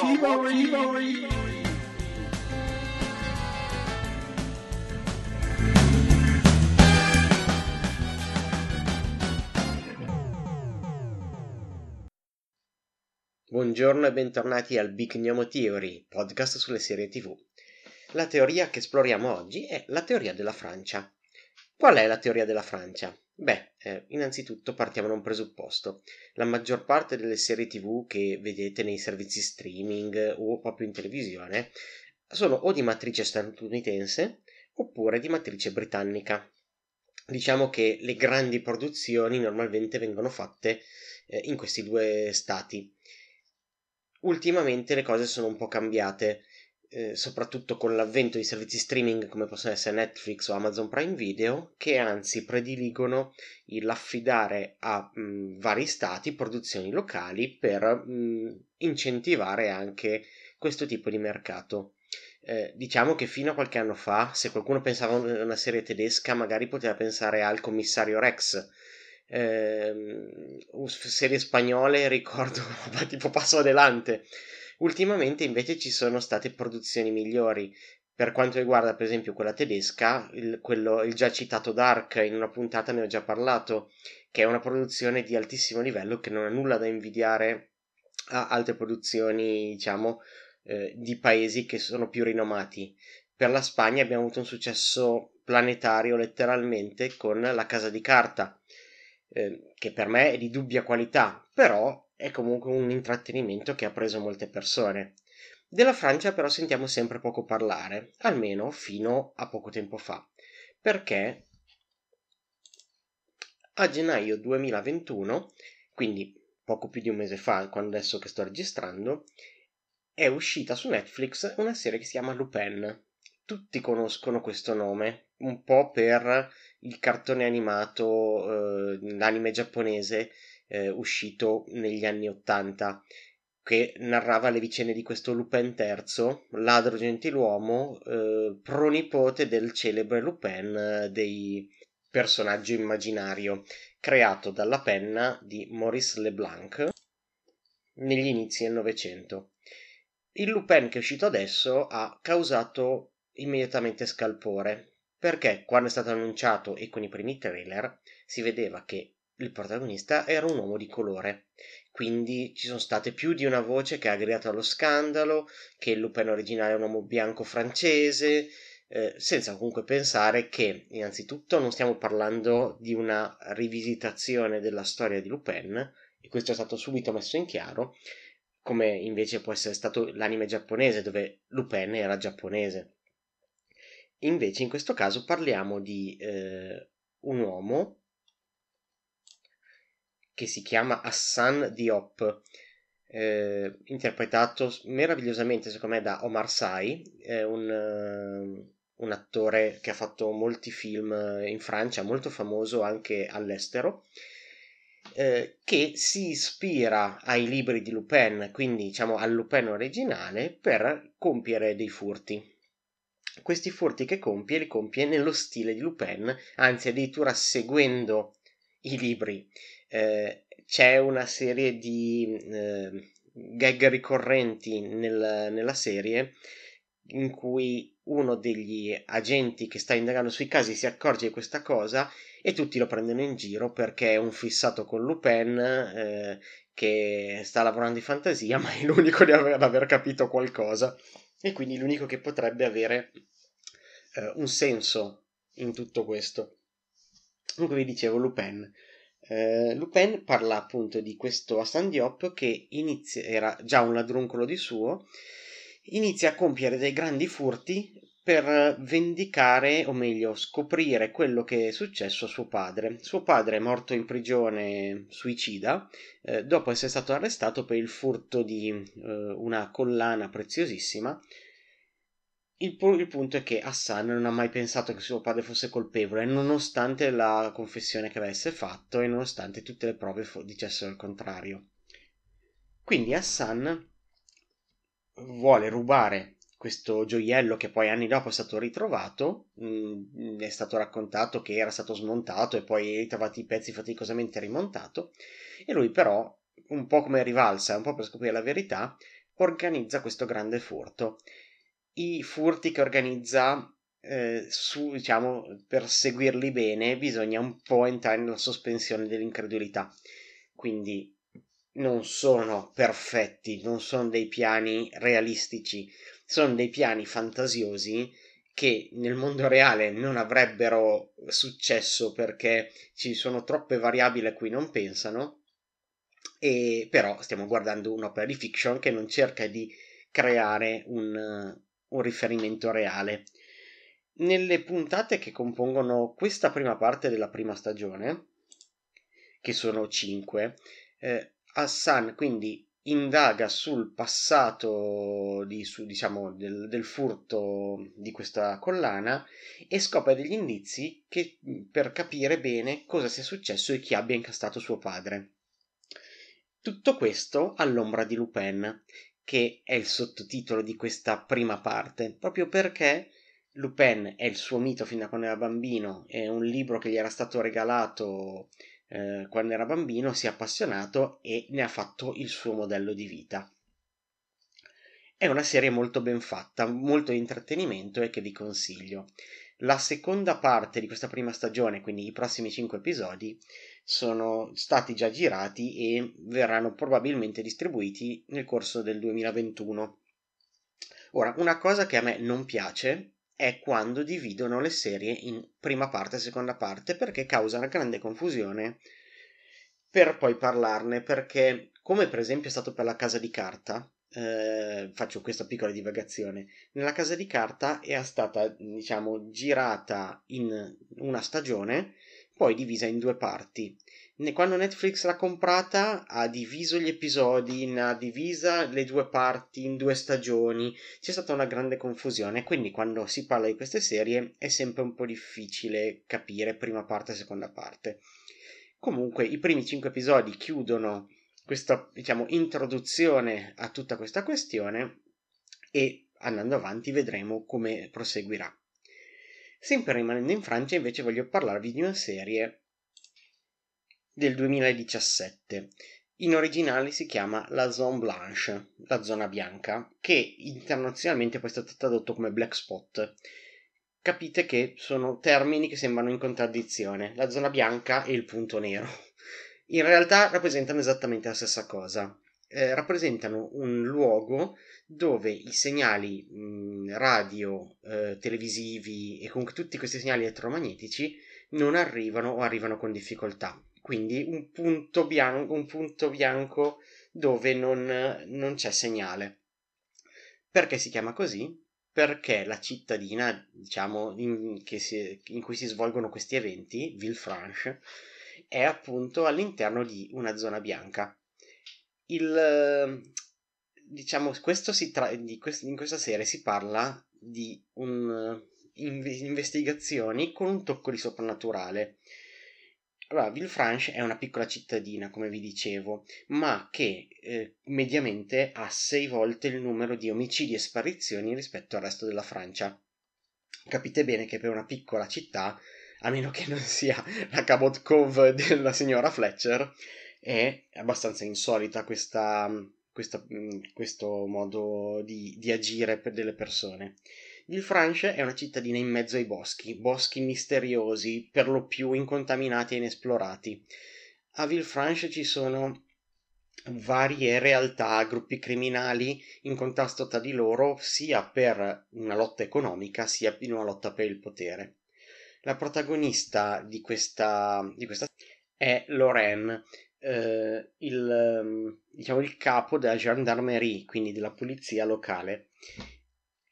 Tebow Buongiorno e bentornati al Big Gnomo Theory, podcast sulle serie TV. La teoria che esploriamo oggi è la teoria della Francia. Qual è la teoria della Francia? Beh, eh, innanzitutto partiamo da un presupposto. La maggior parte delle serie TV che vedete nei servizi streaming o proprio in televisione sono o di matrice statunitense oppure di matrice britannica. Diciamo che le grandi produzioni normalmente vengono fatte eh, in questi due stati ultimamente le cose sono un po' cambiate, eh, soprattutto con l'avvento di servizi streaming come possono essere Netflix o Amazon Prime Video, che anzi prediligono l'affidare a mh, vari stati produzioni locali per mh, incentivare anche questo tipo di mercato. Eh, diciamo che fino a qualche anno fa, se qualcuno pensava a una serie tedesca, magari poteva pensare al commissario Rex, eh, serie spagnole ricordo tipo Passo Adelante. Ultimamente invece ci sono state produzioni migliori. Per quanto riguarda per esempio quella tedesca, il, quello, il già citato Dark, in una puntata ne ho già parlato, che è una produzione di altissimo livello che non ha nulla da invidiare a altre produzioni, diciamo, eh, di paesi che sono più rinomati. Per la Spagna abbiamo avuto un successo planetario letteralmente con La Casa di Carta, eh, che per me è di dubbia qualità, però è comunque un intrattenimento che ha preso molte persone. Della Francia però sentiamo sempre poco parlare, almeno fino a poco tempo fa, perché a gennaio 2021, quindi poco più di un mese fa, quando adesso che sto registrando, è uscita su Netflix una serie che si chiama Lupin. Tutti conoscono questo nome, un po' per il cartone animato, eh, l'anime giapponese eh, uscito negli anni Ottanta, che narrava le vicende di questo Lupin III, ladro gentiluomo, eh, pronipote del celebre Lupin eh, dei personaggio immaginario, creato dalla penna di Maurice Leblanc negli inizi del Novecento. Il Lupin che è uscito adesso ha causato immediatamente scalpore, perché quando è stato annunciato e con i primi trailer si vedeva che il protagonista era un uomo di colore. Quindi ci sono state più di una voce che ha gridato allo scandalo, che il Lupin originale è un uomo bianco francese, eh, senza comunque pensare che innanzitutto non stiamo parlando di una rivisitazione della storia di Lupin, e questo è stato subito messo in chiaro, come invece può essere stato l'anime giapponese dove Lupin era giapponese. Invece in questo caso parliamo di eh, un uomo che si chiama Hassan Diop, eh, interpretato meravigliosamente secondo me da Omar Sy, è un, un, attore che ha fatto molti film in Francia, molto famoso anche all'estero, eh, che si ispira ai libri di Lupin, quindi diciamo al Lupin originale, per compiere dei furti questi furti che compie li compie nello stile di Lupin, anzi addirittura seguendo i libri. Eh, c'è una serie di eh, gag ricorrenti nel, nella serie in cui uno degli agenti che sta indagando sui casi si accorge di questa cosa e tutti lo prendono in giro perché è un fissato con Lupin eh, che sta lavorando di fantasia ma è l'unico ad aver capito qualcosa e quindi l'unico che potrebbe avere eh, un senso in tutto questo. Comunque vi dicevo, Lupin. Eh, Lupin parla appunto di questo Hassan Diop che inizia, era già un ladruncolo di suo, inizia a compiere dei grandi furti per vendicare, o meglio, scoprire quello che è successo a suo padre. Suo padre è morto in prigione suicida eh, dopo essere stato arrestato per il furto di eh, una collana preziosissima il, il, punto è che Hassan non ha mai pensato che suo padre fosse colpevole, nonostante la confessione che avesse fatto e nonostante tutte le prove fo- dicessero il contrario. Quindi Hassan vuole rubare questo gioiello che poi anni dopo è stato ritrovato, mh, mm, è stato raccontato che era stato smontato e poi ritrovati i pezzi faticosamente rimontato, e lui però, un po' come rivalsa, un po' per scoprire la verità, organizza questo grande furto i furti che organizza eh, su, diciamo, per seguirli bene bisogna un po' entrare nella sospensione dell'incredulità. Quindi non sono perfetti, non sono dei piani realistici, sono dei piani fantasiosi che nel mondo reale non avrebbero successo perché ci sono troppe variabili a cui non pensano. E però stiamo guardando un'opera di fiction che non cerca di creare un, un riferimento reale. Nelle puntate che compongono questa prima parte della prima stagione, che sono cinque, eh, Hassan quindi indaga sul passato di, su, diciamo, del, del, furto di questa collana e scopre degli indizi che, per capire bene cosa sia successo e chi abbia incastrato suo padre. Tutto questo all'ombra di Lupin, che è il sottotitolo di questa prima parte, proprio perché Lupin è il suo mito fin da quando era bambino, è un libro che gli era stato regalato eh, quando era bambino, si è appassionato e ne ha fatto il suo modello di vita. È una serie molto ben fatta, molto di intrattenimento e che vi consiglio. La seconda parte di questa prima stagione, quindi i prossimi 5 episodi, sono stati già girati e verranno probabilmente distribuiti nel corso del 2021. Ora, una cosa che a me non piace è quando dividono le serie in prima parte e seconda parte perché causa una grande confusione per poi parlarne perché come per esempio è stato per la casa di carta eh, faccio questa piccola divagazione nella casa di carta è stata diciamo girata in una stagione poi divisa in due parti. Quando Netflix l'ha comprata ha diviso gli episodi, ha divisa le due parti in due stagioni, c'è stata una grande confusione, quindi quando si parla di queste serie è sempre un po' difficile capire prima parte e seconda parte. Comunque i primi cinque episodi chiudono questa, diciamo, introduzione a tutta questa questione e andando avanti vedremo come proseguirà. Sempre rimanendo in Francia invece voglio parlarvi di una serie del 2017. In originale si chiama La Zone Blanche, la zona bianca, che internazionalmente poi è stato tradotto come Black Spot. Capite che sono termini che sembrano in contraddizione, la zona bianca e il punto nero. In realtà rappresentano esattamente la stessa cosa. Eh, rappresentano un luogo dove i segnali mh, radio, eh, televisivi e comunque tutti questi segnali elettromagnetici non arrivano o arrivano con difficoltà. Quindi un punto bianco, un punto bianco dove non, non c'è segnale. Perché si chiama così? Perché la cittadina, diciamo, in, si, in cui si svolgono questi eventi, Villefranche, è appunto all'interno di una zona bianca. Il, diciamo, tra- di quest- in questa serie si parla di un, inve- investigazioni con un tocco di soprannaturale. Allora, Villefranche è una piccola cittadina, come vi dicevo, ma che eh, mediamente ha sei volte il numero di omicidi e sparizioni rispetto al resto della Francia. Capite bene che per una piccola città, a meno che non sia la Cabot Cove della signora Fletcher, è abbastanza insolita questa, questa, mm, questo modo di, di, agire per delle persone. Villefranche è una cittadina in mezzo ai boschi, boschi misteriosi, per lo più incontaminati e inesplorati. A Villefranche ci sono varie realtà, gruppi criminali in contrasto tra di loro, sia per una lotta economica, sia in una lotta per il potere. La protagonista di questa, di questa è Lorraine, eh, il, ehm, diciamo, il capo della gendarmerie, quindi della polizia locale.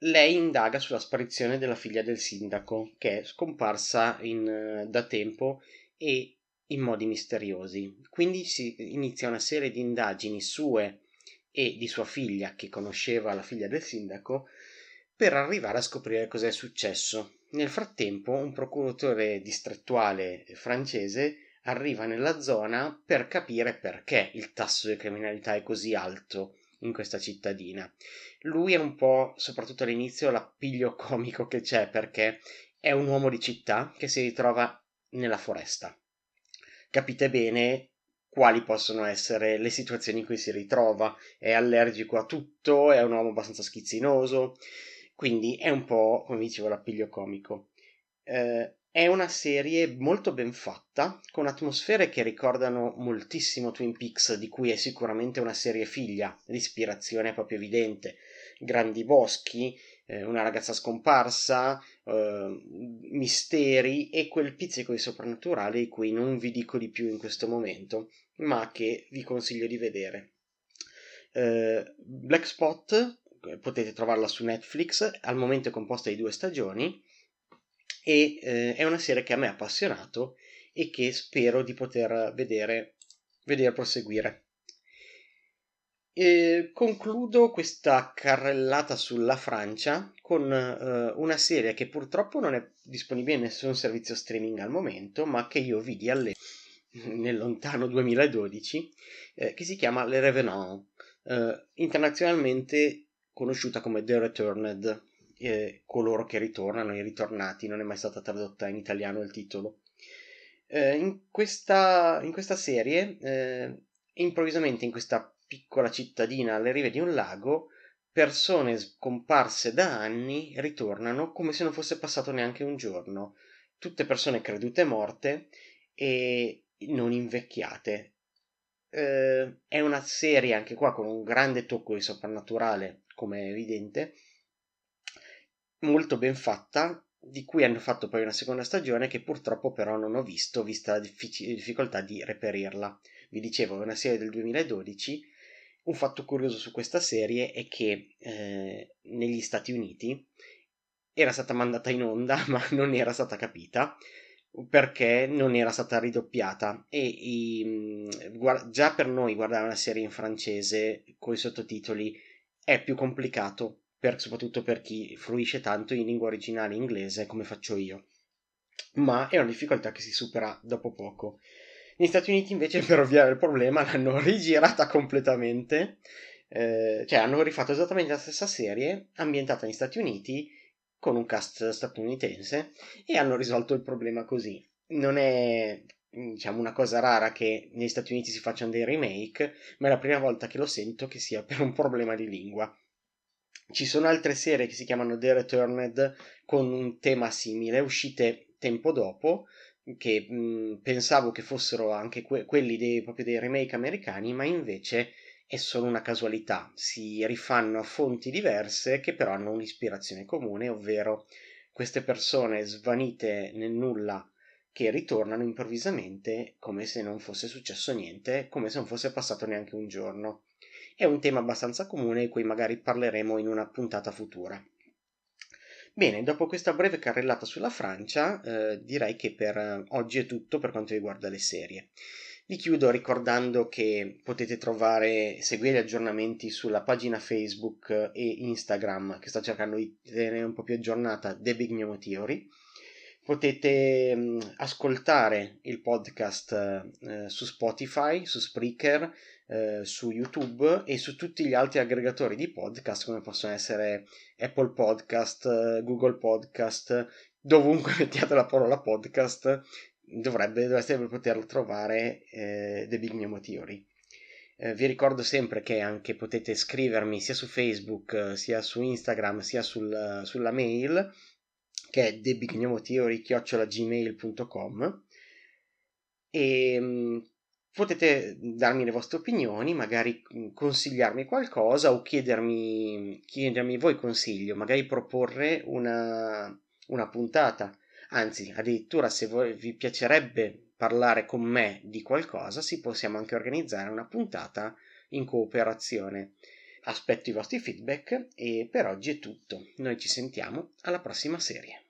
Lei indaga sulla sparizione della figlia del sindaco, che è scomparsa in, eh, da tempo e in modi misteriosi. Quindi si inizia una serie di indagini sue e di sua figlia, che conosceva la figlia del sindaco, per arrivare a scoprire cos'è successo. Nel frattempo, un procuratore distrettuale francese arriva nella zona per capire perché il tasso di criminalità è così alto in questa cittadina. Lui è un po', soprattutto all'inizio, l'appiglio comico che c'è perché è un uomo di città che si ritrova nella foresta. Capite bene quali possono essere le situazioni in cui si ritrova. È allergico a tutto, è un uomo abbastanza schizzinoso, quindi è un po', come dicevo, l'appiglio comico. Eh, è una serie molto ben fatta, con atmosfere che ricordano moltissimo Twin Peaks, di cui è sicuramente una serie figlia, l'ispirazione è proprio evidente. Grandi boschi, eh, una ragazza scomparsa, eh, misteri e quel pizzico di soprannaturale di cui non vi dico di più in questo momento, ma che vi consiglio di vedere. Eh, Black Spot potete trovarla su Netflix, al momento è composta di due stagioni e eh, è una serie che a me ha appassionato e che spero di poter vedere, vedere proseguire. E concludo questa carrellata sulla Francia con eh, una serie che purtroppo non è disponibile in nessun servizio streaming al momento, ma che io vidi alle... nel lontano 2012, eh, che si chiama Le Revenant, eh, internazionalmente conosciuta come The Returned eh, coloro che ritornano, i ritornati, non è mai stata tradotta in italiano il titolo. Eh, in, questa, in, questa, serie, eh, improvvisamente in questa piccola cittadina alle rive di un lago, persone scomparse da anni ritornano come se non fosse passato neanche un giorno. Tutte persone credute morte e non invecchiate. Eh, è una serie anche qua con un grande tocco di soprannaturale, come è evidente, molto ben fatta, di cui hanno fatto poi una seconda stagione che purtroppo però non ho visto, vista la diffic- difficoltà di reperirla. Vi dicevo, è una serie del 2012. Un fatto curioso su questa serie è che eh, negli Stati Uniti era stata mandata in onda, ma non era stata capita perché non era stata ridoppiata e i, guarda, già per noi guardare una serie in francese con i sottotitoli è più complicato per, soprattutto per chi fruisce tanto in lingua originale inglese come faccio io. Ma è una difficoltà che si supera dopo poco. Negli Stati Uniti invece per ovviare il problema l'hanno rigirata completamente, eh, cioè hanno rifatto esattamente la stessa serie ambientata negli Stati Uniti con un cast statunitense e hanno risolto il problema così. Non è diciamo una cosa rara che negli Stati Uniti si facciano dei remake, ma è la prima volta che lo sento che sia per un problema di lingua. Ci sono altre serie che si chiamano The Returned con un tema simile, uscite tempo dopo, che mh, pensavo che fossero anche que- quelli dei, proprio dei remake americani, ma invece è solo una casualità. Si rifanno a fonti diverse che però hanno un'ispirazione comune, ovvero queste persone svanite nel nulla che ritornano improvvisamente come se non fosse successo niente, come se non fosse passato neanche un giorno è un tema abbastanza comune di cui magari parleremo in una puntata futura. Bene, dopo questa breve carrellata sulla Francia, eh, direi che per eh, oggi è tutto per quanto riguarda le serie. Vi chiudo ricordando che potete trovare, seguire gli aggiornamenti sulla pagina Facebook e Instagram che sto cercando di tenere un po' più aggiornata, The Big Nemo Theory. Potete mh, mm, ascoltare il podcast eh, su Spotify, su Spreaker, eh, su YouTube e su tutti gli altri aggregatori di podcast come possono essere Apple Podcast, Google Podcast, dovunque mettiate la parola podcast dovrebbe, dovreste poter trovare eh, The Big Nemo Theory. Eh, vi ricordo sempre che anche potete scrivermi sia su Facebook, sia su Instagram, sia sul, sulla mail che è thebignemotheory.gmail.com e mm, potete darmi le vostre opinioni, magari mm, consigliarmi qualcosa o chiedermi, chiedermi voi consiglio, magari proporre una, una puntata. Anzi, addirittura se voi, vi piacerebbe parlare con me di qualcosa, si possiamo anche organizzare una puntata in cooperazione. Aspetto i vostri feedback e per oggi è tutto. Noi ci sentiamo alla prossima serie.